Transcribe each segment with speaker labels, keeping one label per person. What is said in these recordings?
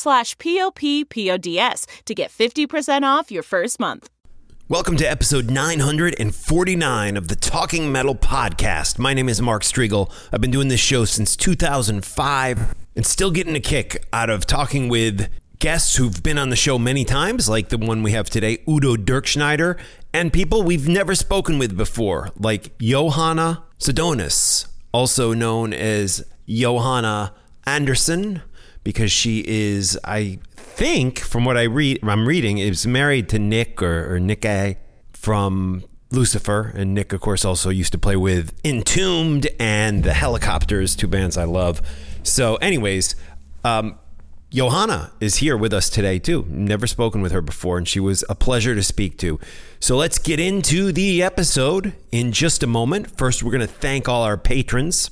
Speaker 1: slash p-o-p-p-o-d-s to get 50% off your first month.
Speaker 2: Welcome to episode 949 of the Talking Metal Podcast. My name is Mark Strigl. I've been doing this show since 2005 and still getting a kick out of talking with guests who've been on the show many times, like the one we have today, Udo Dirkschneider, and people we've never spoken with before, like Johanna Sadonis, also known as Johanna Andersson, because she is, I think, from what I read, I'm reading, is married to Nick or, or Nicke from Lucifer, and Nick, of course, also used to play with Entombed and the Hellacopters, two bands I love. So, anyways, um, Johanna is here with us today, too. Never spoken with her before, and she was a pleasure to speak to. So let's get into the episode in just a moment. First, we're going to thank all our patrons.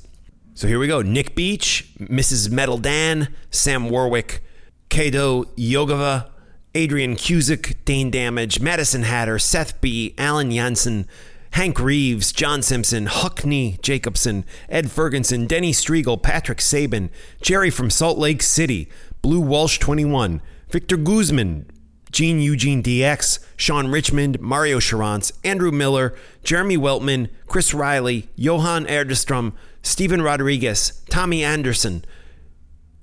Speaker 2: So here we go Nick Beach, Mrs. Metal Dan, Sam Warwick, Kato Yogava, Adrian Cusick, Dane Damage, Madison Hatter, Seth B., Alan Jansen, Hank Reeves, John Simpson, Huckney Jacobson, Ed Ferguson, Denny Strigl, Patrick Sabin, Jerry from Salt Lake City, Blue Walsh 21, Victor Guzman, Gene Eugene DX, Sean Richmond, Mario Charance, Andrew Miller, Jeremy Weltman, Chris Riley, Johan Erdestrom, Stephen Rodriguez, Tommy Anderson,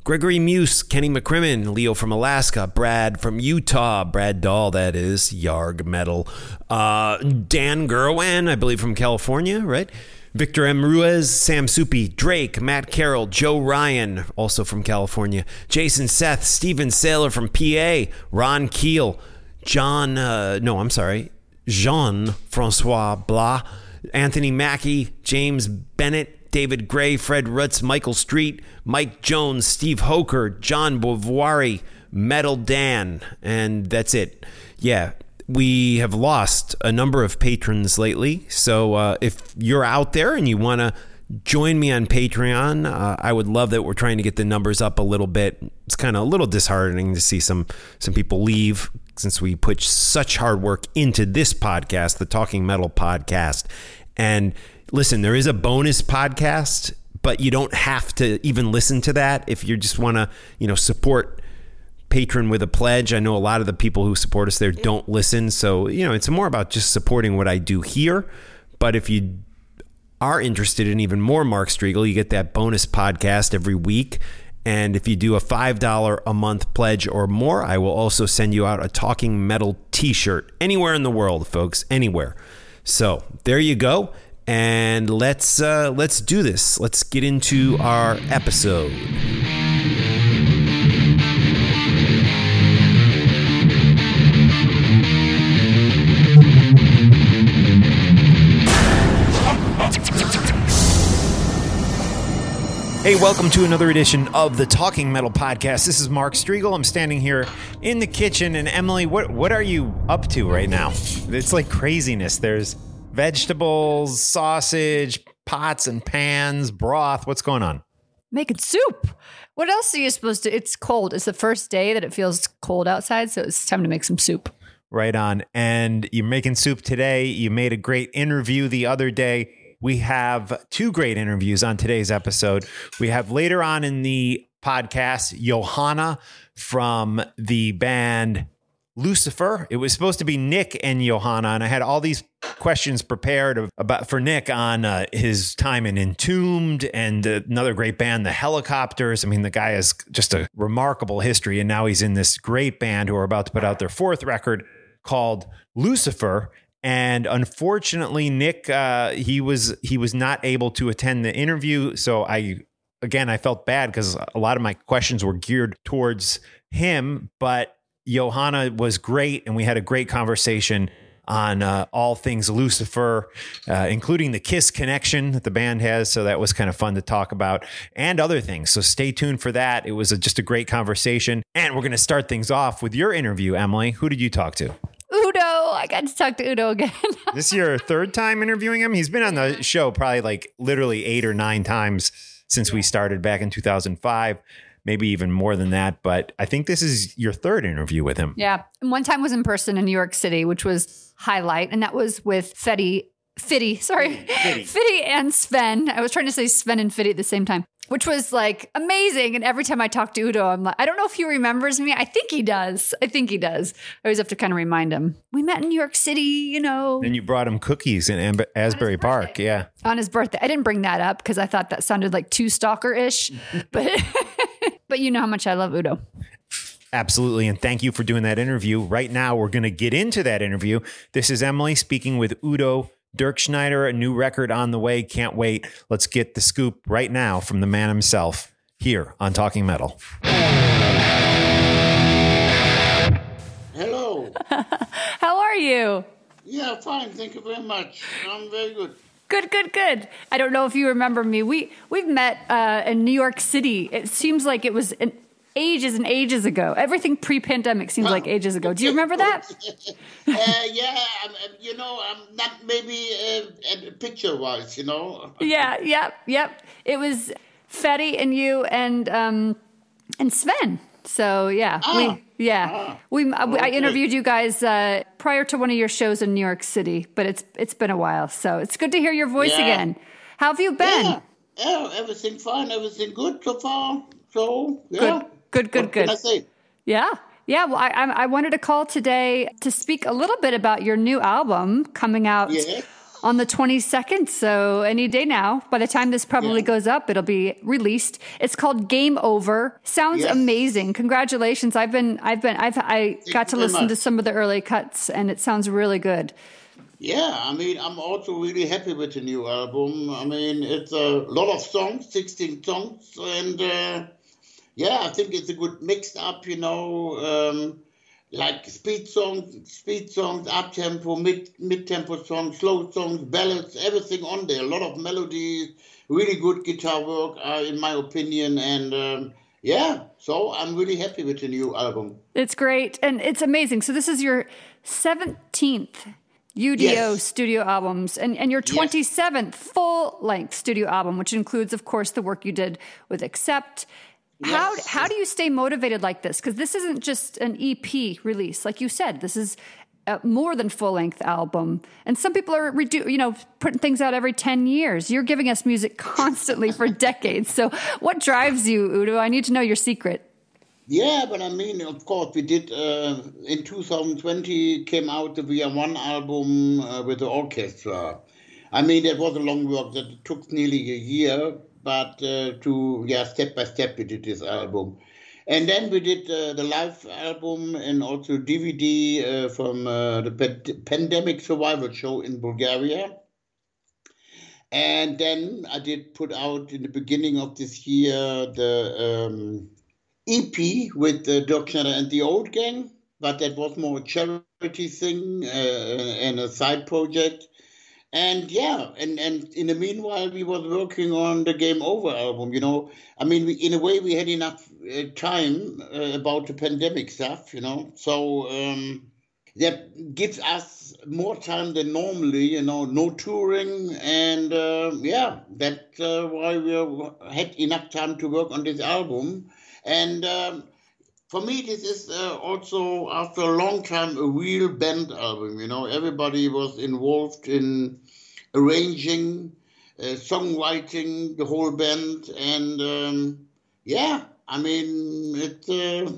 Speaker 2: Gregory Muse, Kenny McCrimmon, Leo from Alaska, Brad from Utah, Brad Dahl, that is, Yarg Metal, uh, Dan Gerwan, I believe from California, right? Victor M. Ruiz, Sam Soupy, Drake, Matt Carroll, Joe Ryan, also from California, Jason Seth, Steven Saylor from PA, Ron Keel, John, uh, no, I'm sorry, Jean Francois Blah, Anthony Mackey, James Bennett, David Gray, Fred Rutz, Michael Street, Mike Jones, Steve Hoker, John Bovari, Metal Dan, and that's it. Yeah, we have lost a number of patrons lately. So uh, if you're out there and you want to join me on Patreon, uh, I would love that we're trying to get the numbers up a little bit. It's kind of a little disheartening to see some some people leave since we put such hard work into this podcast, the Talking Metal podcast. And listen, there is a bonus podcast, but you don't have to even listen to that if you just want to, you know, support patron with a pledge. I know a lot of the people who support us there don't listen. So, you know, it's more about just supporting what I do here. But if you are interested in even more Mark Strigl, you get that bonus podcast every week. And if you do a $5 a month pledge or more, I will also send you out a Talking Metal t shirt anywhere in the world, folks, anywhere. So there you go. And let's uh, let's do this. Let's get into our episode. Hey, welcome to another edition of the Talking Metal Podcast. This is Mark Strigl. I'm standing here in the kitchen, and Emily, what what are you up to right now? It's like craziness. There's vegetables, sausage, pots and pans, broth. What's going on?
Speaker 3: Making soup. What else are you supposed to? It's cold. It's the first day that it feels cold outside, so it's time to make some soup.
Speaker 2: Right on. And you're making soup today. You made a great interview the other day. We have two great interviews on today's episode. We have later on in the podcast Johanna from the band Lucifer. It was supposed to be Nick and Johanna, and I had all these questions prepared about for Nick on uh, his time in Entombed and uh, another great band, the Hellacopters. I mean, the guy has just a remarkable history, and now he's in this great band who are about to put out their fourth record called Lucifer. And unfortunately, Nick uh, he was he was not able to attend the interview, so I again I felt bad because a lot of my questions were geared towards him, but Johanna was great, and we had a great conversation on uh, all things Lucifer, uh, including the Kiss connection that the band has. So that was kind of fun to talk about and other things. So stay tuned for that. It was a, just a great conversation. And we're going to start things off with your interview, Emily. Who did you talk to?
Speaker 3: I got to talk to Udo again.
Speaker 2: this is your third time interviewing him. He's been on the show probably like literally eight or nine times since we started back in 2005 maybe even more than that. But I think this is your third interview with him.
Speaker 3: Yeah. And one time was in person in New York City, which was highlight. And that was with Fetty, Fitty, sorry, Fitty. Fitty and Sven. I was trying to say Sven and Fitty at the same time. Which was like amazing. And every time I talk to Udo, I'm like, I don't know if he remembers me. I think he does. I think he does. I always have to kind of remind him. We met in New York City, you know.
Speaker 2: And you brought him cookies in Amb- Asbury Park. Yeah.
Speaker 3: On his birthday. I didn't bring that up because I thought that sounded like too stalker ish. but but you know how much I love Udo.
Speaker 2: Absolutely. And thank you for doing that interview. Right now, we're going to get into that interview. This is Emily speaking with Udo Dirkschneider, a new record on the way. Can't wait. Let's get the scoop right now from the man himself here on Talking Metal.
Speaker 4: Hello.
Speaker 3: How are you?
Speaker 4: Yeah, fine. Thank you very much. I'm very good.
Speaker 3: Good, good, good. I don't know if you remember me. We we've met uh, in New York City. It seems like it was an, ages and ages ago. Everything pre-pandemic seems like ages ago. Do you remember that?
Speaker 4: uh, yeah, um, you know, I'm not maybe uh, picture-wise, you know.
Speaker 3: yeah, yep, yep. It was Fetty and you and um, and Sven. So yeah,
Speaker 4: ah,
Speaker 3: we yeah ah, we, okay. I interviewed you guys uh, prior to one of your shows in New York City, but it's it's been a while, so it's good to hear your voice yeah. again. How have you been?
Speaker 4: Yeah. yeah, everything fine, everything good so far. So yeah,
Speaker 3: good, good, good, good.
Speaker 4: Can I say?
Speaker 3: Yeah. Yeah, well, I, I wanted to call today to speak a little bit about your new album coming out
Speaker 4: yeah
Speaker 3: on the 22nd. So any day now, by the time this probably yeah. goes up, it'll be released. It's called Game Over. Sounds yes. amazing. Congratulations. I've been, I've been, I've, I Thank got to listen much. to some of the early cuts and it sounds really good.
Speaker 4: Yeah, I mean, I'm also really happy with the new album. I mean, it's a lot of songs, 16 songs, and uh, yeah, I think it's a good mix up, you know. Um, like speed songs, speed songs, up tempo, mid mid tempo songs, slow songs, ballads, everything on there. A lot of melodies, really good guitar work, uh, in my opinion, and. Um, yeah, so I'm really happy with the new album.
Speaker 3: It's great and it's amazing. So this is your 17th UDO yes. studio albums and, and your 27th yes. full length studio album, which includes, of course, the work you did with Accept how yes. how do you stay motivated like this? Because this isn't just an EP release, like you said. This is a more than full length album, and some people are redu- you know putting things out every ten years. You're giving us music constantly for decades. So, what drives you, Udo? I need to know your secret.
Speaker 4: Yeah, but I mean, of course, we did uh, in 2020 came out the We Are One album uh, with the orchestra. I mean, that was a long work that took nearly a year, but uh, to yeah step by step we did this album. And then we did uh, the live album and also dvd uh, from uh, the pandemic survival show in bulgaria. And then i did put out in the beginning of this year the um, ep with the Dirk and the old gang but that was more a charity thing uh, and a side project and yeah, and, and in the meanwhile, we was working on the Game Over album. You know, I mean, we, in a way, we had enough uh, time uh, about the pandemic stuff. You know, so um, that gives us more time than normally. You know, no touring, and uh, yeah, that's uh, why we had enough time to work on this album. And um, for me, this is uh, also after a long time a real band album. You know, everybody was involved in arranging, uh, songwriting, the whole band, and um, yeah, I mean, it, uh,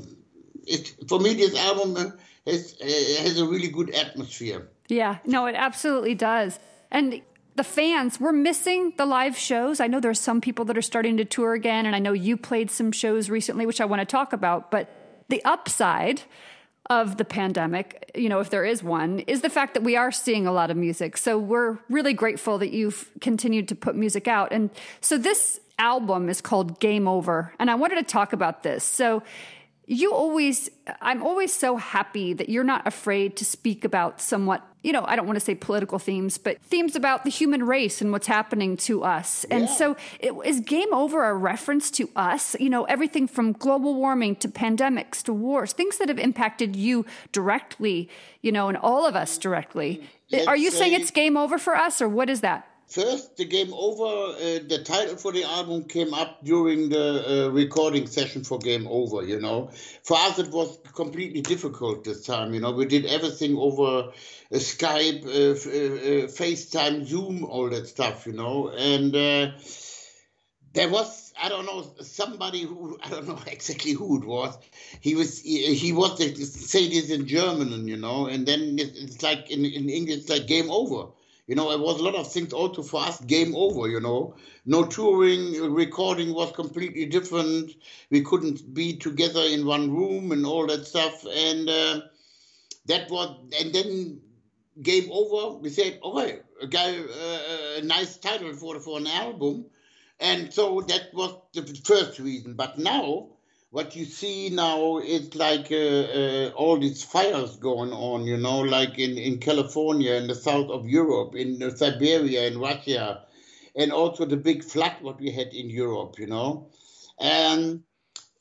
Speaker 4: it for me this album uh, has uh, has a really good atmosphere.
Speaker 3: Yeah, no, it absolutely does, and the fans, we're missing the live shows. I know there's some people that are starting to tour again, and I know you played some shows recently, which I want to talk about. But the upside of the pandemic, you know, if there is one, is the fact that we are seeing a lot of music. So we're really grateful that you've continued to put music out. And so this album is called Game Over. And I wanted to talk about this. So you always i'm always so happy that you're not afraid to speak about somewhat you know i don't want to say political themes but themes about the human race and what's happening to us. And so it, is game over a reference to us? You know everything from global warming to pandemics to wars things that have impacted you directly you know and all of us directly. Let's are you saying it's game over for us or what is that
Speaker 4: First, the Game Over, uh, the title for the album came up during the uh, recording session for Game Over, you know. For us, it was completely difficult this time, you know. We did everything over uh, Skype, uh, uh, uh, FaceTime, Zoom, all that stuff, you know. And there was, I don't know, somebody who, I don't know exactly who it was. He was, he, he was, say this in German, you know, and then it's like in, in English, it's like Game Over you know, it was a lot of things also for us, game over, you know. No touring, recording was completely different. We couldn't be together in one room and all that stuff. And uh, that was, and then game over, we said, okay, a guy, uh, a nice title for, for an album. And so that was the first reason. But now, what you see now is like uh, uh, all these fires going on, you know, like in, in California, in the south of Europe, in Siberia, in Russia, and also the big flood what we had in Europe, you know. And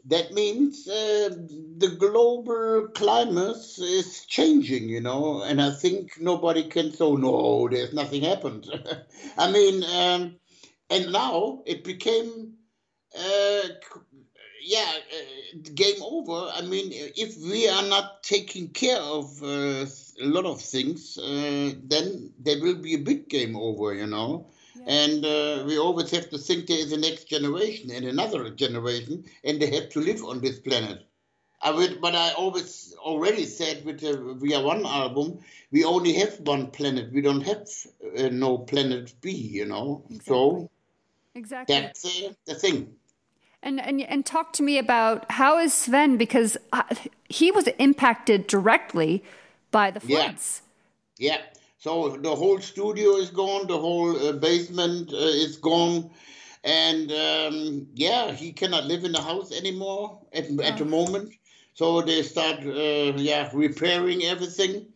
Speaker 4: that means uh, the global climate is changing, you know, and I think nobody can say, no, there's nothing happened. I mean, um, and now it became uh, yeah, uh, game over. I mean, if we are not taking care of uh, a lot of things, uh, then there will be a big game over, you know. Yeah. And uh, we always have to think there is a next generation and another generation, and they have to live on this planet. I would, but I always already said with the We Are One album, we only have one planet. We don't have uh, no planet B, you know. Exactly. So
Speaker 3: exactly
Speaker 4: that's uh, the thing.
Speaker 3: And, and and talk to me about how is Sven because uh, he was impacted directly by the floods.
Speaker 4: Yeah. yeah. So the whole studio is gone. The whole uh, basement uh, is gone, and um, yeah, he cannot live in the house anymore at, oh. at the moment. So they start uh, yeah repairing everything,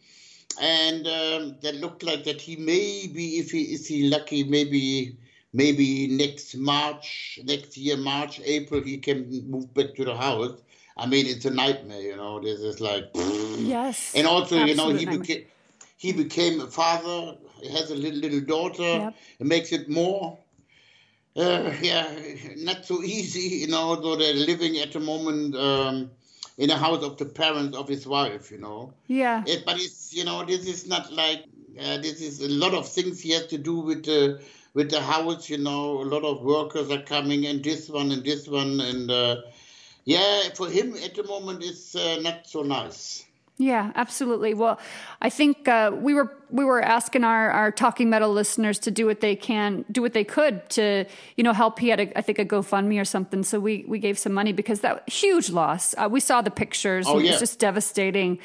Speaker 4: and um, that looked like that he maybe if he is he lucky maybe maybe next March, next year, March, April, he can move back to the house. I mean, it's a nightmare, you know. This is like
Speaker 3: yes,
Speaker 4: and also, you know, he became he became a father. He has a little little daughter. Yep. It makes it more, uh, yeah, not so easy, you know. Though they're living at the moment um, in the house of the parents of his wife, you know.
Speaker 3: Yeah.
Speaker 4: It, but it's you know, this is not like uh, this is a lot of things he has to do with the with the house, you know, a lot of workers are coming, and this one and this one, and uh, yeah, for him at the moment it's uh, not so nice.
Speaker 3: Yeah, absolutely. Well, I think uh, we were we were asking our, our talking metal listeners to do what they can, do what they could to you know help. He had a, I think a GoFundMe or something, so we we gave some money because that huge loss. Uh, we saw the pictures; oh, yeah. it was just devastating.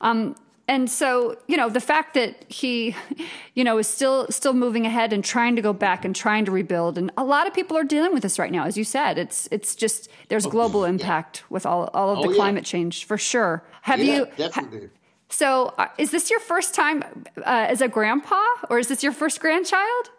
Speaker 3: Um, and so you know the fact that he you know is still still moving ahead and trying to go back and trying to rebuild and a lot of people are dealing with this right now as you said it's it's just there's oh, global impact yeah. with all all of oh, the yeah. climate change for sure
Speaker 4: have yeah, you definitely. Ha,
Speaker 3: so uh, is this your first time uh, as a grandpa or is this your first grandchild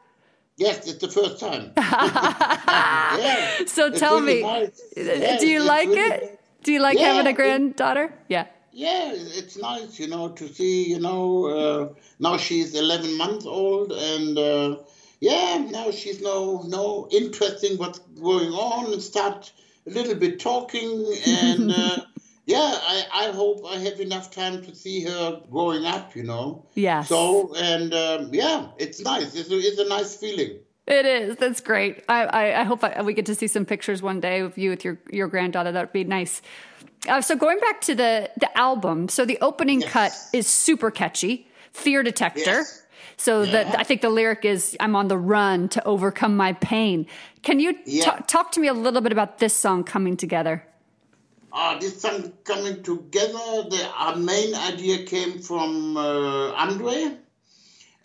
Speaker 4: Yes, it's the first time.
Speaker 3: yeah, so tell really me, nice. do you like really it? Nice. Do you like having a granddaughter? Yeah
Speaker 4: yeah, it's nice, you know, to see, you know, uh, now she's 11 months old and, uh, yeah, now she's no, no interesting what's going on and start a little bit talking and, uh, yeah, I, I hope I have enough time to see her growing up, you know.
Speaker 3: Yeah.
Speaker 4: So, and um, yeah, it's nice. It's a, it's a nice feeling.
Speaker 3: It is. That's great. I, I, I hope I, we get to see some pictures one day of you with your, your granddaughter. That would be nice. Uh, so going back to the, the album, so the opening
Speaker 4: Yes.
Speaker 3: cut is super catchy, Fear Detector.
Speaker 4: Yes.
Speaker 3: So
Speaker 4: Yeah.
Speaker 3: the, I think the lyric is, I'm on the run to overcome my pain. Can you
Speaker 4: Yeah.
Speaker 3: ta- talk to me a little bit about this song coming together?
Speaker 4: Uh, this song coming together, the our main idea came from uh, Andre.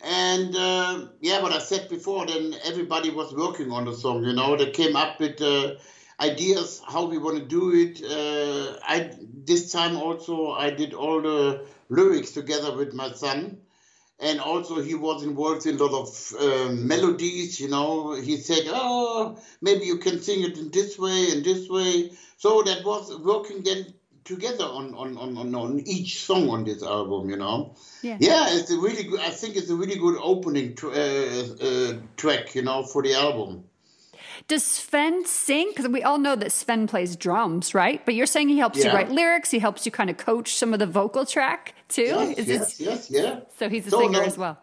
Speaker 4: And uh, yeah, what I said before, then everybody was working on the song, you know. They came up with uh, ideas how we want to do it. Uh, I This time also, I did all the lyrics together with my son. And also, he was involved in a lot of uh, melodies, you know. He said, Oh, maybe you can sing it in this way and this way. So that was working then together on, on, on, on, each song on this album, you know.
Speaker 3: Yeah.
Speaker 4: Yeah, it's a really good, I think it's a really good opening tr- uh, uh, track, you know, for the album.
Speaker 3: Does Sven sing? Because we all know that Sven plays drums, right? But you're saying he helps you write lyrics. He helps you kind of coach some of the vocal track too.
Speaker 4: Yes,
Speaker 3: Is
Speaker 4: yes,
Speaker 3: this-
Speaker 4: yes, yeah.
Speaker 3: so he's a
Speaker 4: So,
Speaker 3: singer
Speaker 4: no,
Speaker 3: as well.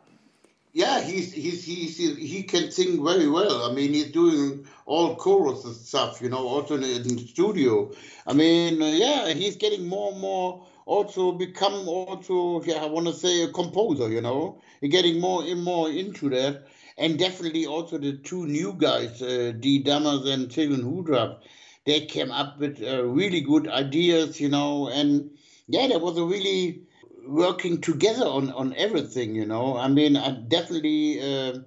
Speaker 4: Yeah, he's, he's, he's, he can sing very well. I mean, he's doing all chorus and stuff, you know, also in, in the studio. I mean, uh, yeah, he's getting more and more also become also, yeah, I want to say a composer, you know, he's getting more and more into that. And definitely also the two new guys, uh, Dee Dammers and Tilen Hudrap, they came up with uh, really good ideas, you know, and yeah, there was a really working together on, on everything, you know. I mean, I definitely uh,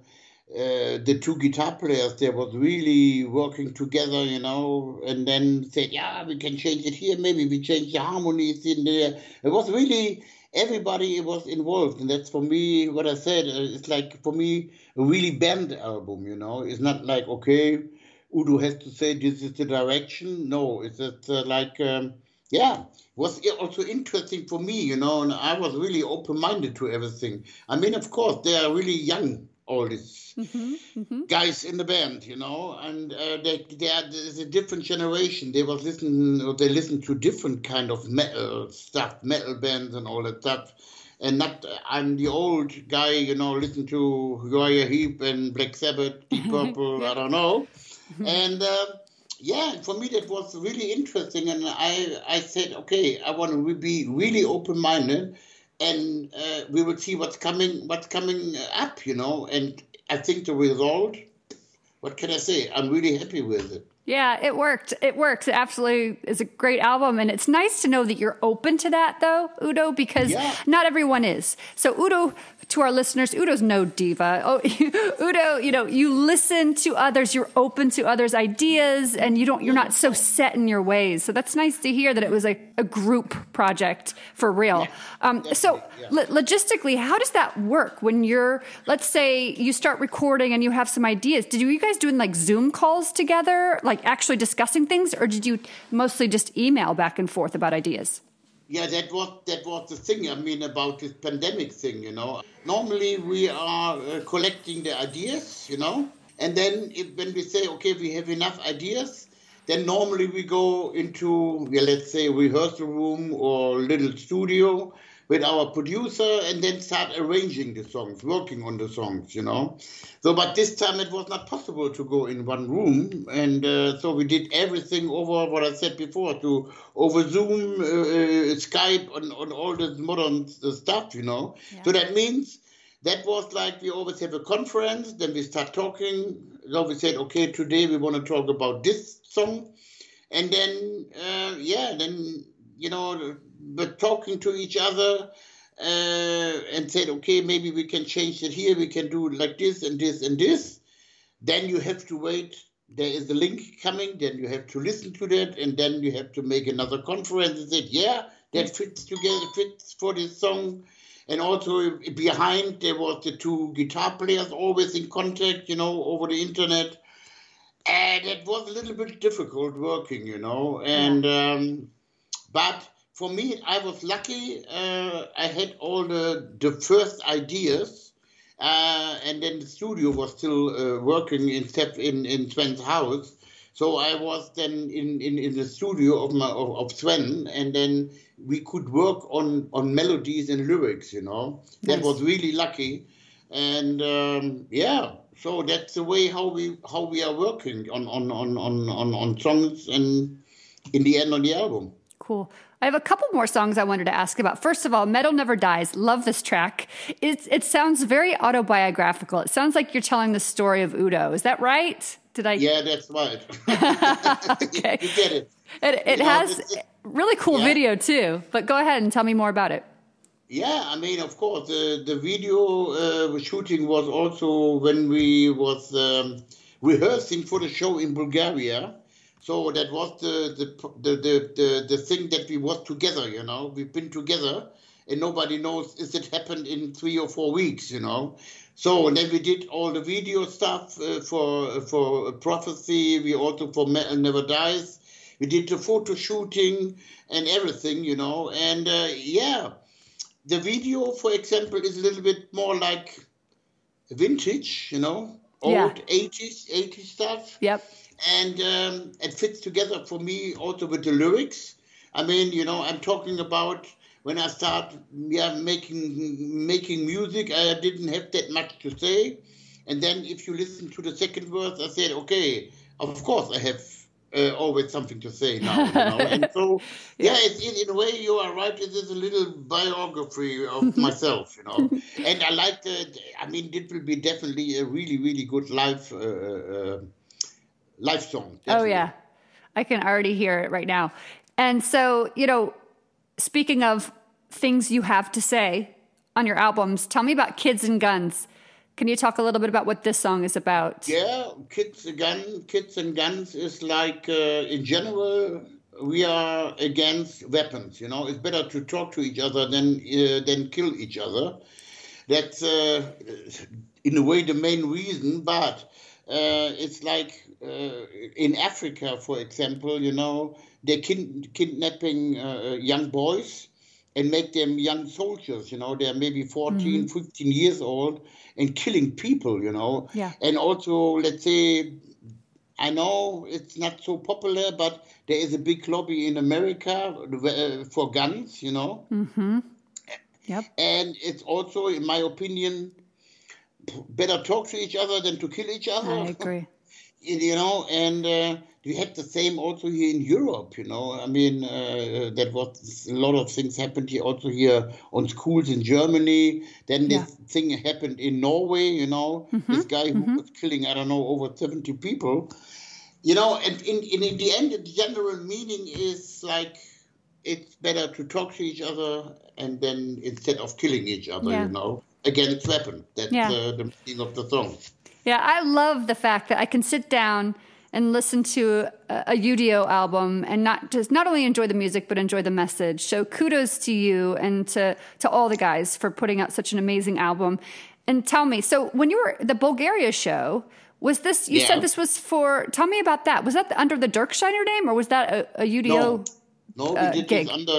Speaker 4: uh, the two guitar players there was really working together, you know, and then said, yeah, we can change it here. Maybe we change the harmonies in there. It was really everybody was involved, and that's for me what I said. uh, It's like for me a really band album, you know. It's not like okay, Udo has to say this is the direction. No, it's just uh, like. Um, yeah, was also interesting for me, you know, and I was really open minded to everything. I mean, of course, they are really young, all these guys in the band, you know, and uh, they they are there's a different generation. They was listening, or they listen to different kind of metal stuff, metal bands and all that stuff. And not, I'm the old guy, you know, listen to Uriah Heep and Black Sabbath, Deep Purple, I don't know. And uh, yeah, for me that was really interesting, and I I said, okay, I want to be really open minded, and uh, we will see what's coming what's coming up, you know. And I think the result, what can I say? I'm really happy with it.
Speaker 3: Yeah, it worked. It works. It absolutely is a great album. And it's nice to know that you're open to that, though, Udo, because
Speaker 4: Yeah.
Speaker 3: not everyone is. So, Udo, to our listeners, Udo's no diva. Oh, Udo, you know, you listen to others, you're open to others' ideas, and you don't, you're not so set in your ways. So, that's nice to hear that it was a, a group project for real. Um, so, lo- logistically, how does that work when you're, let's say you start recording and you have some ideas? Did you guys doing like Zoom calls together, like actually discussing things, or did you mostly just email back and forth about ideas?
Speaker 4: Yeah, that was that was the thing. I mean, about this pandemic thing, you know. Normally, we are uh, collecting the ideas, you know, and then if, when we say, okay, we have enough ideas, then normally we go into, yeah, let's say, rehearsal room or little studio with our producer, and then start arranging the songs, working on the songs, you know. So, but this time it was not possible to go in one room, and uh, so we did everything over what I said before, to over Zoom, uh, uh, Skype, and on all this modern uh, stuff, you know. So that means that was like we always have a conference, then we start talking. So we said, okay, today we want to talk about this song, and then uh, yeah, then you know, but talking to each other uh, and said, okay, maybe we can change it here, we can do like this and this and this. Then you have to wait. There is a link coming. Then you have to listen to that, and then you have to make another conference and say, yeah, that fits together, fits for this song. And also behind there was the two guitar players always in contact, you know, over the internet. And it was a little bit difficult working, you know. And um, but for me, I was lucky. Uh, I had all the the first ideas, uh, and then the studio was still uh, working in in in Sven's house. So I was then in, in, in the studio of my of, of Sven, and then we could work on on melodies and lyrics. You know, that was really lucky, and um, yeah. So that's the way how we how we are working on on on on on, on songs and in the end on the album.
Speaker 3: Cool. I have a couple more songs I wanted to ask about. First of all, Metal Never Dies. Love this track. It, it sounds very autobiographical. It sounds like you're telling the story of Udo. Is that right? Did I?
Speaker 4: Yeah, that's right.
Speaker 3: Okay.
Speaker 4: you get it.
Speaker 3: It, it
Speaker 4: You
Speaker 3: has
Speaker 4: is-
Speaker 3: really cool
Speaker 4: Yeah.
Speaker 3: video too. But go ahead and tell me more about it.
Speaker 4: Yeah, I mean, of course, the the video uh, shooting was also when we was um, rehearsing for the show in Bulgaria. So that was the the, the the the the thing that we was together. You know, we've been together, and nobody knows if it happened in three or four weeks. You know, so and then we did all the video stuff uh, for for prophecy. We also for Metal Never Dies. We did the photo shooting and everything. You know, and uh, yeah the video, for example, is a little bit more like vintage, you know, old
Speaker 3: Yeah.
Speaker 4: 80s, 80s stuff.
Speaker 3: Yep.
Speaker 4: And um, it fits together for me also with the lyrics. I mean, you know, I'm talking about when I start yeah, making making music, I didn't have that much to say. And then if you listen to the second verse, I said, okay, of course I have uh, always something to say now. You know? and so, yeah, it's, in, in a way, you are right. It is a little biography of myself, you know. and I like the, I mean, it will be definitely a really, really good live, uh, uh, live song.
Speaker 3: Oh yeah, I can already hear it right now. And so, you know, speaking of things you have to say on your albums, tell me about Kids and Guns. Can you talk a little bit about what this song is about?
Speaker 4: Yeah, kids and gun, kids and guns is like uh, in general we are against weapons. You know, it's better to talk to each other than uh, than kill each other. That's uh, in a way the main reason. But it's like uh, in Africa, for example, you know, they're kin- kidnapping uh, young boys and make them young soldiers, you know, they're maybe 14, 15 years old and killing people, you know.
Speaker 3: Yeah.
Speaker 4: And also, let's say, I know it's not so popular, but there is a big lobby in America uh, for guns, you know.
Speaker 3: Yep.
Speaker 4: And it's also, in my opinion, better talk to each other than to kill each other
Speaker 3: I agree.
Speaker 4: you know, and uh, we had the same also here in Europe, you know. I mean, uh, that was a lot of things happened here also here on schools in Germany. Then this
Speaker 3: Yeah.
Speaker 4: thing happened in Norway, you know, this guy who was killing, I don't know, over 70 people. You know, and in, in, in the end, the general meaning is like it's better to talk to each other and then instead of killing each other,
Speaker 3: Yeah.
Speaker 4: you know, against weapon. That's
Speaker 3: Yeah.
Speaker 4: uh, the meaning of the song.
Speaker 3: Yeah, I love the fact that I can sit down and listen to a, a UDO album and not just not only enjoy the music but enjoy the message. So kudos to you and to to all the guys for putting out such an amazing album. And tell me, so when you were the Bulgaria show, was this you
Speaker 4: Yeah.
Speaker 3: said this was for tell me about that. Was that under the Dirkschneider name or was that a, a UDO?
Speaker 4: No, no, we
Speaker 3: uh,
Speaker 4: did
Speaker 3: gig.
Speaker 4: this under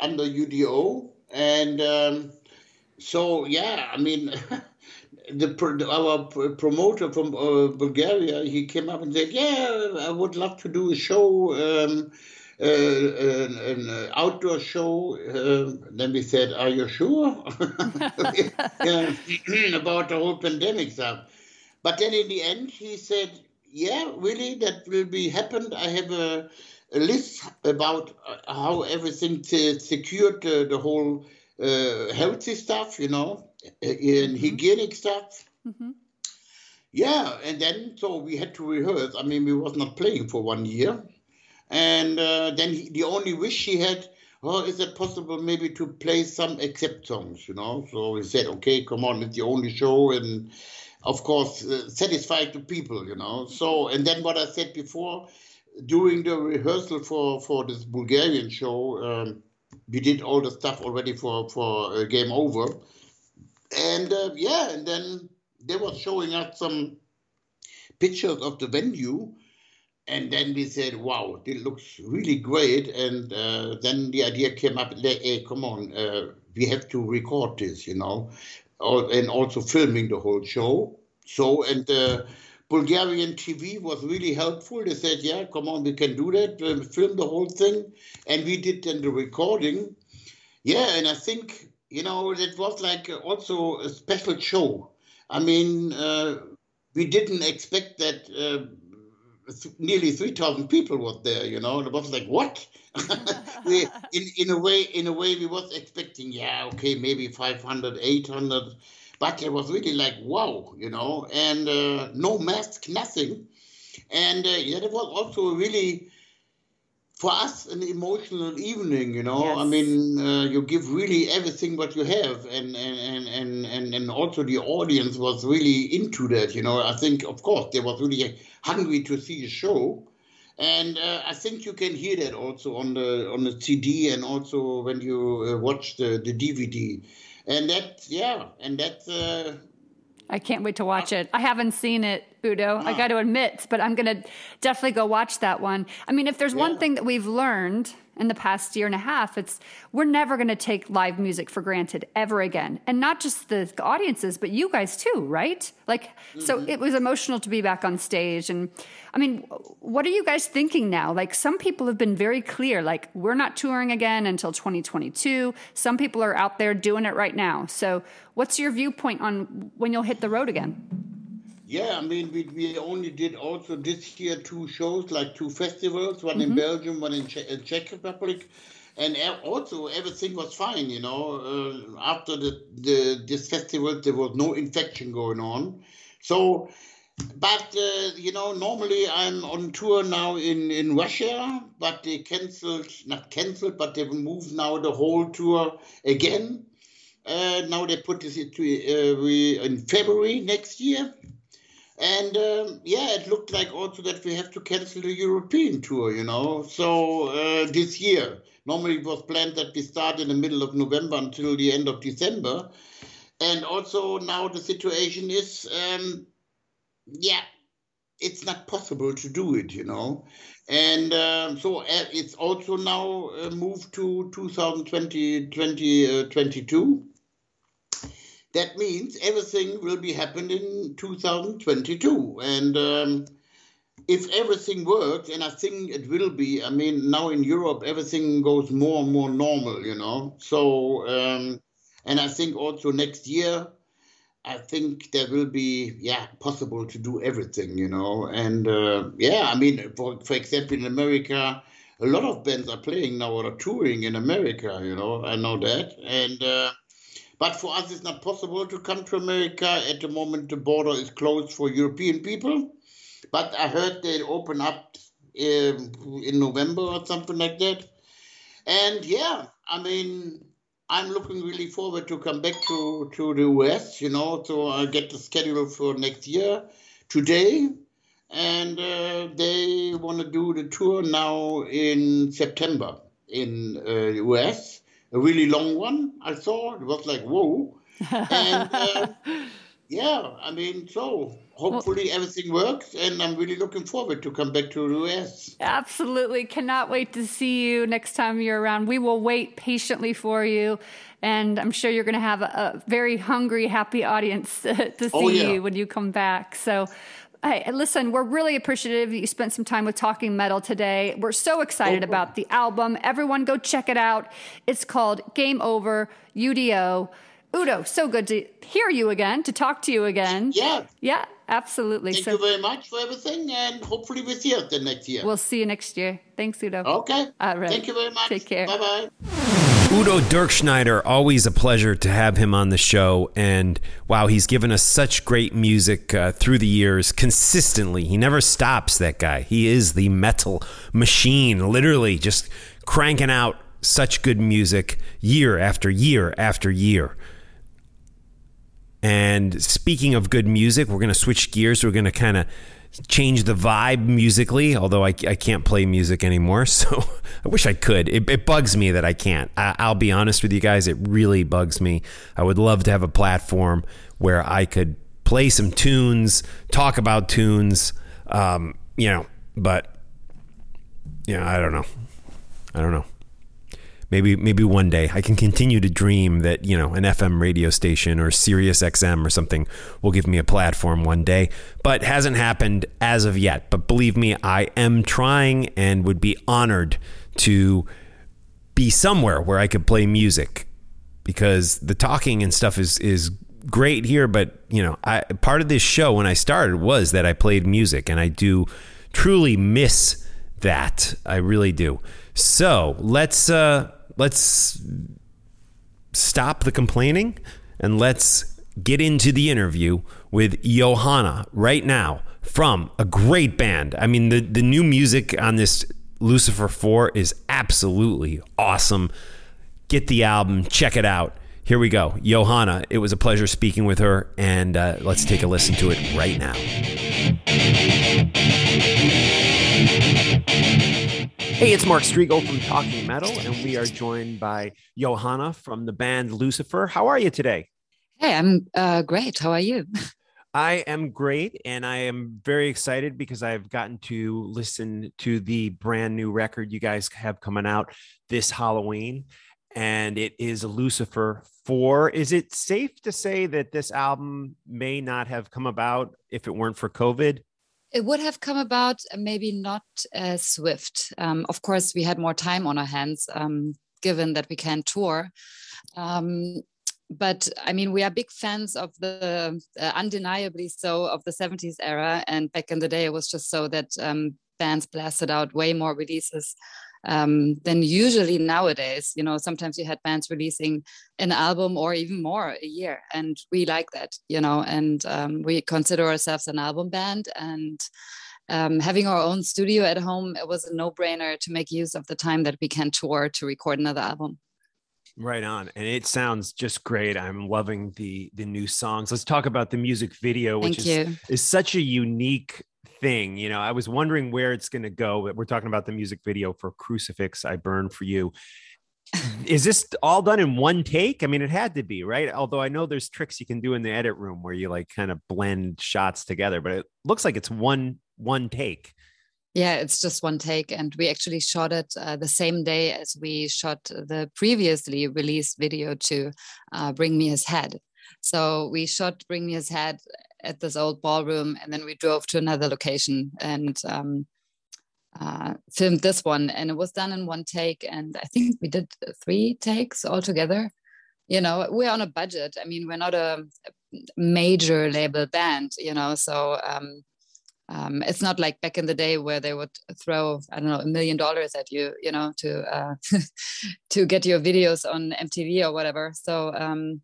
Speaker 4: under UDO, and um, so yeah, I mean, the our promoter from uh, Bulgaria, he came up and said, "Yeah, I would love to do a show." Um, uh, an, an uh, outdoor show. Um then we said, "Are you sure?" about the whole pandemic stuff. But then in the end, he said, "Yeah, really, that will be happened. I have a, a list about uh, how everything se- secured uh, the whole uh, healthy stuff, you know, uh, and hygienic stuff." Yeah, and then so we had to rehearse. I mean, we was not playing for one year, and uh, then he, the only wish he had, oh, is it possible maybe to play some accept songs, you know? So we said, okay, come on, it's the only show, and of course, uh, satisfy the people, you know. So, and then what I said before, during the rehearsal for for this Bulgarian show, um, we did all the stuff already for for uh, Game Over, and uh, yeah, and then they were showing us some pictures of the venue. And then we said, wow, it looks really great. And uh, then the idea came up, hey, come on, uh, we have to record this, you know, and also filming the whole show. So, and the Bulgarian TV was really helpful. They said, "Yeah, come on, we can do that. Film the whole thing," and we did then the recording. Yeah, and I think you know it was like also a special show. I mean, uh, we didn't expect that. Uh, nearly 3000 people was there you know and it was like what we, in, in a way in a way we was expecting yeah okay maybe 500 800 but it was really like wow you know and uh, no mask nothing. And uh, yeah it was also really for us an emotional evening you know? Yes. i mean uh, you give really everything what you have and and, and and and also the audience was really into that you know? I think of course they was really hungry to see a show. And uh, I think you can hear that also on the on the CD and also when you uh, watch the, the DVD and that yeah and that uh,
Speaker 3: I can't wait to watch it. I haven't seen it, Udo. I got to admit, but I'm going to definitely go watch that one. I mean, if there's yeah. one thing that we've learned in the past year and a half, it's we're never going to take live music for granted ever again. And not just the audiences, but you guys too, right? Like, mm-hmm. so it was emotional to be back on stage. And I mean, what are you guys thinking now? Like, some people have been very clear, like, we're not touring again until 2022. Some people are out there doing it right now. So, what's your viewpoint on when you'll hit the road again?
Speaker 4: Yeah, I mean, we, we only did also this year two shows, like two festivals, one mm-hmm. in Belgium, one in, che- Czech Republic. And also everything was fine, you know. Uh, after the, the this festival, there was no infection going on. So, but uh, you know, normally I'm on tour now in in Russia, but they cancelled, not cancelled, but they've moved now the whole tour again. Uh, now they put this into uh, we, in February next year. And um, yeah, it looked like also that we have to cancel the European tour, you know. So uh, this year, normally it was planned that we start in the middle of November until the end of December. And also now the situation is, um, yeah, it's not possible to do it, you know. And um, so uh, it's also now uh, moved to 2020, 2022. That means everything will be happening in 2022. And um, if everything works, and I think it will be, I mean, now in Europe, everything goes more and more normal, you know. So, um, and I think also next year, I think there will be, yeah, possible to do everything, you know. And uh, yeah, I mean, for, for example, in America, a lot of bands are playing now or touring in America, you know. I know that. And, uh, but for us, it's not possible to come to America. At the moment, the border is closed for European people. But I heard they open up um, in November or something like that. And yeah, I mean, I'm looking really forward to come back to, to the US, you know, so I get the schedule for next year today. And uh, they want to do the tour now in September in uh, US a really long one. I saw it was like whoa, and uh, yeah, I mean, so hopefully everything works, and I'm really looking forward to come back to the US.
Speaker 3: Absolutely, cannot wait to see you next time you're around. We will wait patiently for you. And I'm sure you're going to have a, a very hungry, happy audience to, to oh, see oh, yeah. you when you come back. So, Hey, listen, we're really appreciative that you spent some time with Talking Metal today. We're so excited oh, about the album. Everyone go check it out. It's called Game Over UDO. Udo, so good to hear you again, to talk to you again.
Speaker 4: Yeah.
Speaker 3: Yeah, absolutely.
Speaker 4: Thank so, you very much for everything, and hopefully we'll see you the next year.
Speaker 3: We'll see you next year. Thanks, Udo.
Speaker 4: Okay.
Speaker 3: All right.
Speaker 4: Thank you very much.
Speaker 3: Take care.
Speaker 4: Bye bye.
Speaker 2: Udo Dirkschneider, always a pleasure to have him on the show. And wow, he's given us such great music uh, through the years consistently. He never stops, that guy. He is the metal machine, literally just cranking out such good music year after year after year. And speaking of good music, we're going to switch gears. We're going to kind of change the vibe musically, although I, I can't play music anymore. So I wish I could. It, it bugs me that I can't. I, will be honest with you guys. It really bugs me. I would love to have a platform where I could play some tunes, talk about tunes, um, you know, but, yeah, I don't know. I don't know. Maybe maybe one day I can continue to dream that you know an FM radio station or Sirius XM or something will give me a platform one day, but hasn't happened as of yet. But believe me, I am trying and would be honored to be somewhere where I could play music because the talking and stuff is is great here, but you know, I part of this show when I started was that I played music and I do truly miss that. I really do. So, let's uh let's stop the complaining and let's get into the interview with Johanna right now from a great band. I mean, the, the new music on this Lucifer 4 is absolutely awesome. Get the album, check it out. Here we go. Johanna, it was a pleasure speaking with her, and uh, let's take a listen to it right now. Hey, it's Mark Strigl from Talking Metal, and we are joined by Johanna from the band Lucifer. How are you today?
Speaker 5: Hey, I'm uh, great. How are you?
Speaker 2: I am great, and I am very excited because I've gotten to listen to the brand new record you guys have coming out this Halloween, and it is Lucifer 4. Is it safe to say that this album may not have come about if it weren't for COVID?
Speaker 5: It would have come about, uh, maybe not as swift. Um, of course, we had more time on our hands, um, given that we can't tour. Um, but I mean, we are big fans of the uh, undeniably so of the 70s era. And back in the day, it was just so that um, bands blasted out way more releases um, than usually nowadays. You know, sometimes you had bands releasing an album or even more a year, and we like that. You know, and um, we consider ourselves an album band, and um, having our own studio at home, it was a no-brainer to make use of the time that we can tour to record another album.
Speaker 2: Right on, and it sounds just great. I'm loving the the new songs. Let's talk about the music video, which
Speaker 5: Thank
Speaker 2: is
Speaker 5: you.
Speaker 2: is such a unique thing. You know, I was wondering where it's going to go. We're talking about the music video for Crucifix I Burn for You. Is this all done in one take? I mean, it had to be, right? Although I know there's tricks you can do in the edit room where you like kind of blend shots together, but it looks like it's one one take.
Speaker 5: Yeah, it's just one take, and we actually shot it uh, the same day as we shot the previously released video to uh, "Bring Me His Head." So we shot "Bring Me His Head" at this old ballroom, and then we drove to another location and um, uh, filmed this one. And it was done in one take, and I think we did three takes altogether. You know, we're on a budget. I mean, we're not a major label band, you know, so. Um, um, it's not like back in the day where they would throw I don't know a million dollars at you, you know, to uh, to get your videos on MTV or whatever. So um,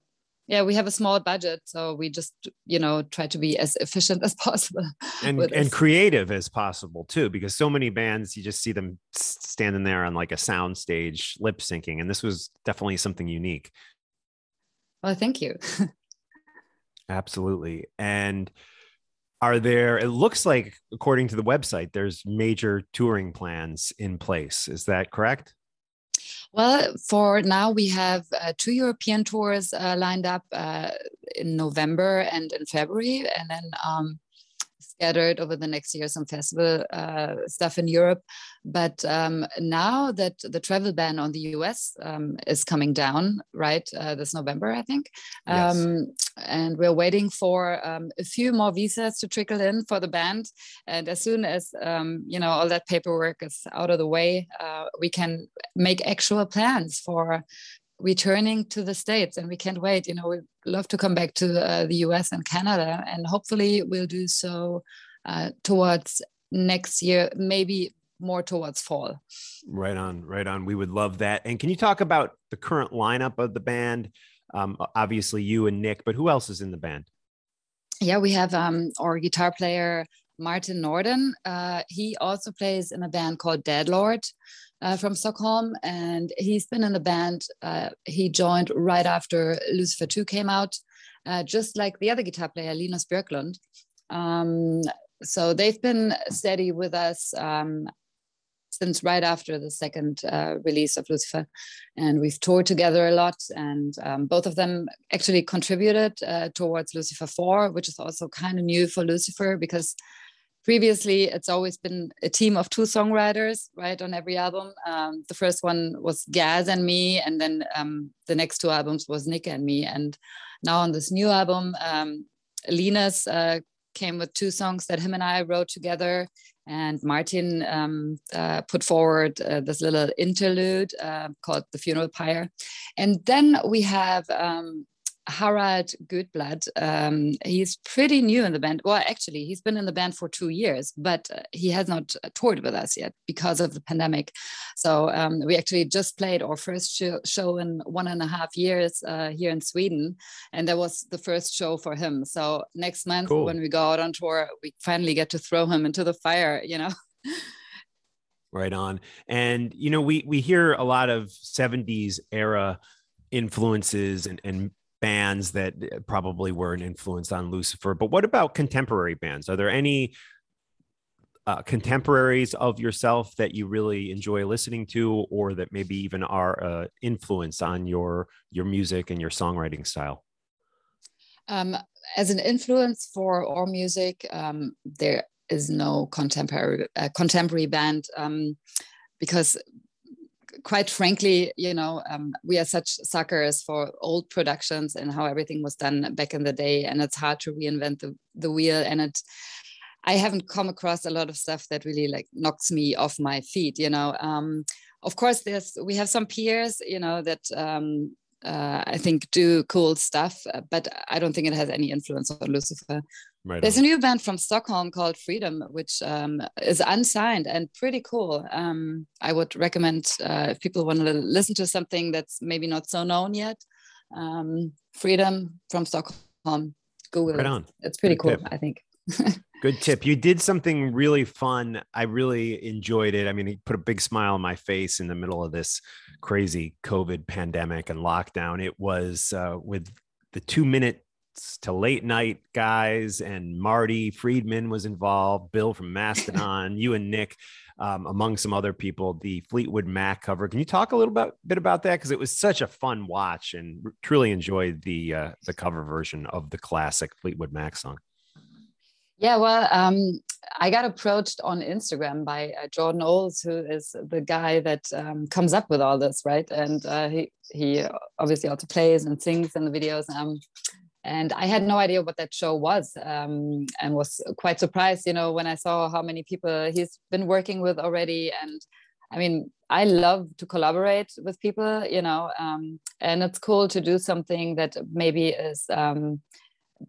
Speaker 5: yeah, we have a small budget, so we just you know try to be as efficient as possible
Speaker 2: and and creative as possible too, because so many bands you just see them standing there on like a sound stage lip syncing, and this was definitely something unique.
Speaker 5: Well, thank you.
Speaker 2: Absolutely, and are there it looks like according to the website there's major touring plans in place is that correct
Speaker 5: well for now we have uh, two european tours uh, lined up uh, in november and in february. And then um, scattered over the next year some festival uh, stuff in Europe. But um, now that the travel ban on the US um, is coming down, right, uh, this November, I think,
Speaker 2: Yes.
Speaker 5: um, and we're waiting for um, a few more visas to trickle in for the band. And as soon as um, you know all that paperwork is out of the way, uh, we can make actual plans for returning to the states and we can't wait. You know we love to come back to uh, the us and canada and hopefully we'll do so uh, towards next year maybe more towards fall.
Speaker 2: Right on right on. We would love that. And can you talk about the current lineup of the band? Um, obviously you and Nicke but who else is in the band?
Speaker 5: Yeah we have um, our guitar player Martin Nordin. Uh, he also plays in a band called dead lord uh, from Stockholm, and he's been in the band. Uh, he joined right after Lucifer 2 came out, uh, just like the other guitar player, Linus Björklund. Um, so they've been steady with us um, since right after the second uh, release of Lucifer, and we've toured together a lot. And um, both of them actually contributed uh, towards Lucifer 4, which is also kind of new for Lucifer because previously it's always been a team of two songwriters right on every album. Um, the first one was gaz and me and then um, the next two albums was Nicke and me. And now on this new album um, uh, came with two songs that him and i wrote together. And martin um, uh, put forward uh, this little interlude uh, called the funeral pyre. And then we have um, Harald Göthblad, um, he's pretty new in the band. Well, actually, he's been in the band for two years, but uh, he has not uh, toured with us yet because of the pandemic. So um, we actually just played our first show, show in one and a half years uh, here in Sweden, and that was the first show for him. So next month, cool. when we go out on tour, we finally get to throw him into the fire. You know.
Speaker 2: right on, and you know we we hear a lot of '70s era influences and, and bands that uh, probably were an influence on Lucifer. But what about contemporary bands? Are there any uh, contemporaries of yourself that you really enjoy listening to, or that maybe even are uh, influence on your your music and your songwriting style?
Speaker 5: Um, as an influence for our music, um, there is no contemporary uh, contemporary band um, because quite frankly, you know, um, we are such suckers for old productions and how everything was done back in the day, and it's hard to reinvent the, the wheel. And it, I haven't come across a lot of stuff that really like knocks me off my feet. You know, um, of course, there's we have some peers, you know, that um, uh, I think do cool stuff, uh, but I don't think it has any influence on Lucifer. Right There's on. a new band from Stockholm called Freedom, which um, is unsigned and pretty cool. Um, I would recommend uh, if people want to listen to something that's maybe not so known yet. Um, Freedom from Stockholm. Google right on. It's pretty Good cool, tip. I think.
Speaker 2: Good tip. You did something really fun. I really enjoyed it. I mean, it put a big smile on my face in the middle of this crazy COVID pandemic and lockdown. It was uh, with the two minute to late night guys and Marty Friedman was involved, Bill from Mastodon, you and Nick, um, among some other people, the Fleetwood Mac cover. Can you talk a little bit, bit about that? Because it was such a fun watch and truly enjoyed the uh, the cover version of the classic Fleetwood Mac song.
Speaker 5: Yeah, well, um, I got approached on Instagram by uh, Jordan Olds, who is the guy that um, comes up with all this, right? And uh, he he obviously also plays and sings in the videos. Um, and I had no idea what that show was, um, and was quite surprised, you know, when I saw how many people he's been working with already. And I mean, I love to collaborate with people, you know, um, and it's cool to do something that maybe is um,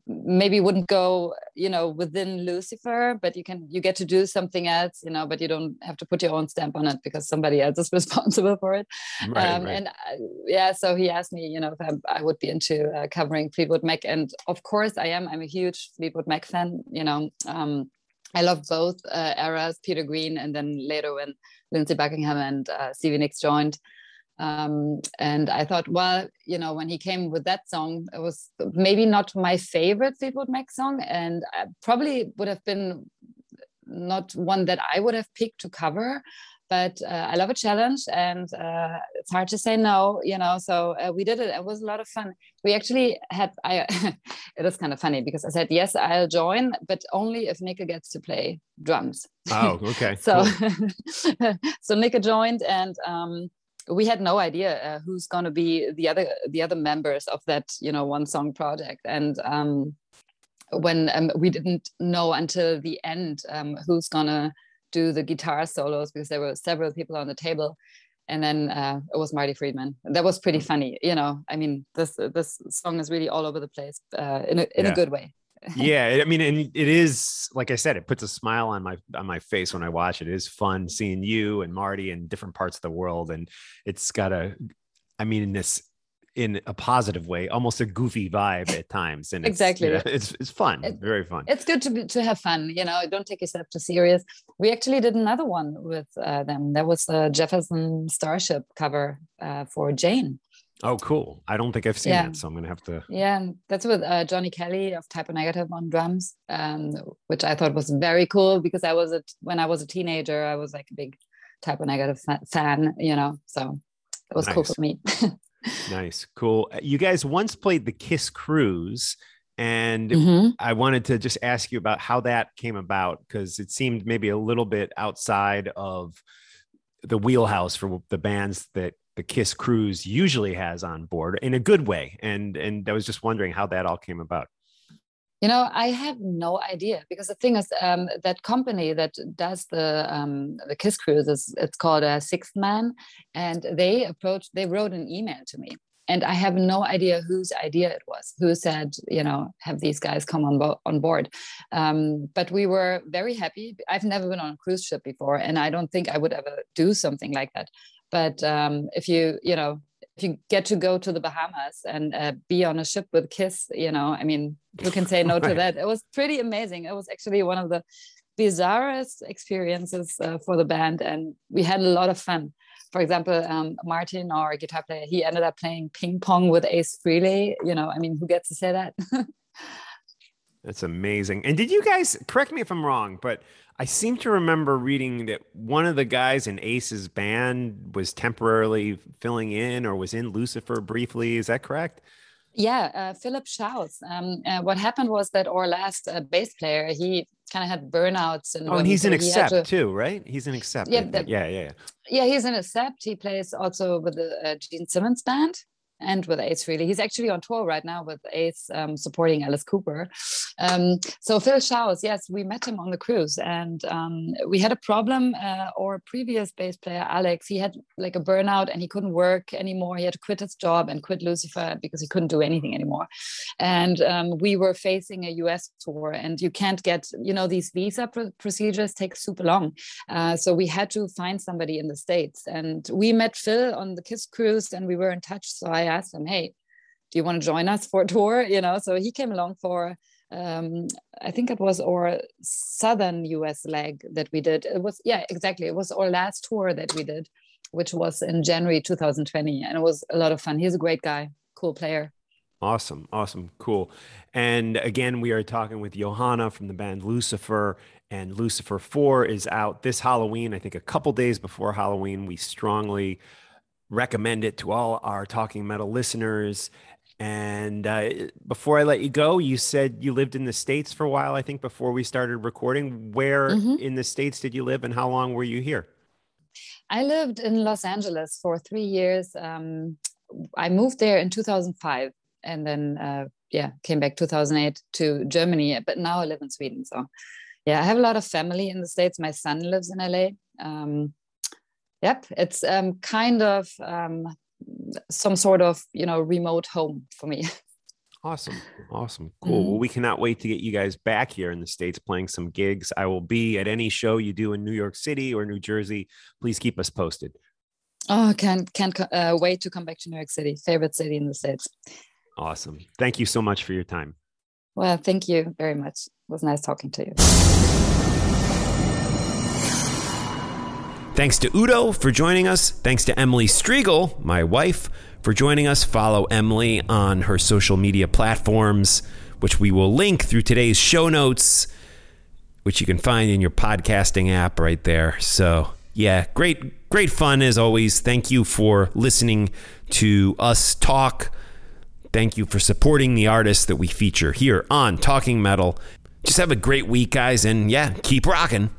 Speaker 5: maybe wouldn't go you know within lucifer but you can you get to do something else you know but you don't have to put your own stamp on it because somebody else is responsible for it right, um, right. and uh, yeah so he asked me you know if i, I would be into uh, covering fleetwood mac and of course i am i'm a huge fleetwood mac fan you know um, I love both uh, eras, Peter Green, and then later when Lindsey Buckingham and uh, Stevie Nicks joined. Um, and I thought, well, you know, when he came with that song, it was maybe not my favorite Fleetwood Mac song, and I probably would have been not one that I would have picked to cover. But uh, I love a challenge, and uh, it's hard to say no, you know. So uh, we did it. It was a lot of fun. We actually had. I. it is kind of funny because I said yes, I'll join, but only if Nicke gets to play drums.
Speaker 2: Oh, okay.
Speaker 5: so, so Nicke joined, and um, we had no idea uh, who's going to be the other the other members of that you know one song project and um, when um, we didn't know until the end um, who's going to do the guitar solos because there were several people on the table and then uh, it was Marty Friedman. That was pretty funny, you know. I mean, this this song is really all over the place uh, in a in yeah. a good way
Speaker 2: yeah, I mean, and it is like I said, it puts a smile on my on my face when I watch it. It is fun seeing you and Marty in different parts of the world, and it's got a, I mean, in this in a positive way, almost a goofy vibe at times, and it's,
Speaker 5: exactly,
Speaker 2: you know, it's it's fun, it, very fun.
Speaker 5: It's good to be, to have fun, you know. Don't take yourself too serious. We actually did another one with uh, them. That was the Jefferson Starship cover uh, for Jane.
Speaker 2: Oh, cool. I don't think I've seen yeah. that, so I'm gonna have to.
Speaker 5: Yeah, that's with uh, Johnny Kelly of Type O Negative on drums, um, which I thought was very cool because I was a, when I was a teenager, I was like a big Type O Negative fan, you know, so it was nice. cool for me.
Speaker 2: nice, cool. You guys once played the Kiss Cruise And mm-hmm. I wanted to just ask you about how that came about because it seemed maybe a little bit outside of the wheelhouse for the bands that the Kiss cruise usually has on board in a good way. And and I was just wondering how that all came about.
Speaker 5: You know, I have no idea because the thing is, um, that company that does the um, the Kiss cruises, it's called a uh, Sixthman, and they approached, they wrote an email to me, and I have no idea whose idea it was, who said, you know, have these guys come on, bo- on board. Um, but we were very happy. I've never been on a cruise ship before, and I don't think I would ever do something like that. But um, if you, you know, if you get to go to the Bahamas and uh, be on a ship with Kiss, you know, I mean, who can say no to that? It was pretty amazing. It was actually one of the bizarrest experiences uh, for the band, and we had a lot of fun. For example, um, Martin, our guitar player, he ended up playing ping pong with Ace Frehley. You know, I mean, who gets to say that?
Speaker 2: That's amazing. And did you guys correct me if I'm wrong, but I seem to remember reading that one of the guys in Ace's band was temporarily filling in or was in Lucifer briefly. Is that correct?
Speaker 5: Yeah, uh, Philip Shouse. Um, uh, what happened was that our last uh, bass player, he kind of had burnouts.
Speaker 2: And oh, and he's an Accept to, too, right? He's an Accept. Yeah, yeah, yeah, yeah.
Speaker 5: Yeah, he's an Accept. He plays also with the uh, Gene Simmons band and with Ace really. He's actually on tour right now with Ace um, supporting Alice Cooper. Um, so Phil Shouse, yes, we met him on the cruise and um, we had a problem. Uh, our previous bass player, Alex, he had like a burnout and he couldn't work anymore. He had to quit his job and quit Lucifer because he couldn't do anything anymore. And um, we were facing a US tour and you can't get, you know, these visa pr- procedures take super long. Uh, so we had to find somebody in the States and we met Phil on the KISS cruise and we were in touch. So I asked him, hey, do you want to join us for a tour? You know, so he came along for um, I think it was our southern US leg that we did. It was, yeah, exactly. It was our last tour that we did, which was in January 2020. And it was a lot of fun. He's a great guy, cool player.
Speaker 2: Awesome. Awesome. Cool. And again, we are talking with Johanna from the band Lucifer, and Lucifer 4 is out this Halloween. I think a couple days before Halloween. We strongly recommend it to all our Talking Metal listeners. And uh, before I let you go, you said you lived in the States for a while, I think, before we started recording. Where mm-hmm. in the States did you live and how long were you here?
Speaker 5: I lived in Los Angeles for three years. Um, I moved there in 2005 and then, uh, yeah, came back 2008 to Germany, but now I live in Sweden. So, yeah, I have a lot of family in the States. My son lives in LA. Um, yep, it's um, kind of um, some sort of you know remote home for me.
Speaker 2: Awesome awesome cool. Mm-hmm. well we cannot wait to get you guys back here in the states playing some gigs. I will be at any show you do in new york city or new jersey. Please keep us posted.
Speaker 5: Oh can't can't uh, wait to come back to new york city favorite city in the states.
Speaker 2: Awesome. Thank you so much for your time.
Speaker 5: Well thank you very much. It was nice talking to you
Speaker 2: Thanks to Udo for joining us. Thanks to Emily Strigl, my wife, for joining us. Follow Emily on her social media platforms, which we will link through today's show notes, which you can find in your podcasting app right there. So, yeah, great, great fun as always. Thank you for listening to us talk. Thank you for supporting the artists that we feature here on Talking Metal. Just have a great week, guys, and yeah, keep rocking.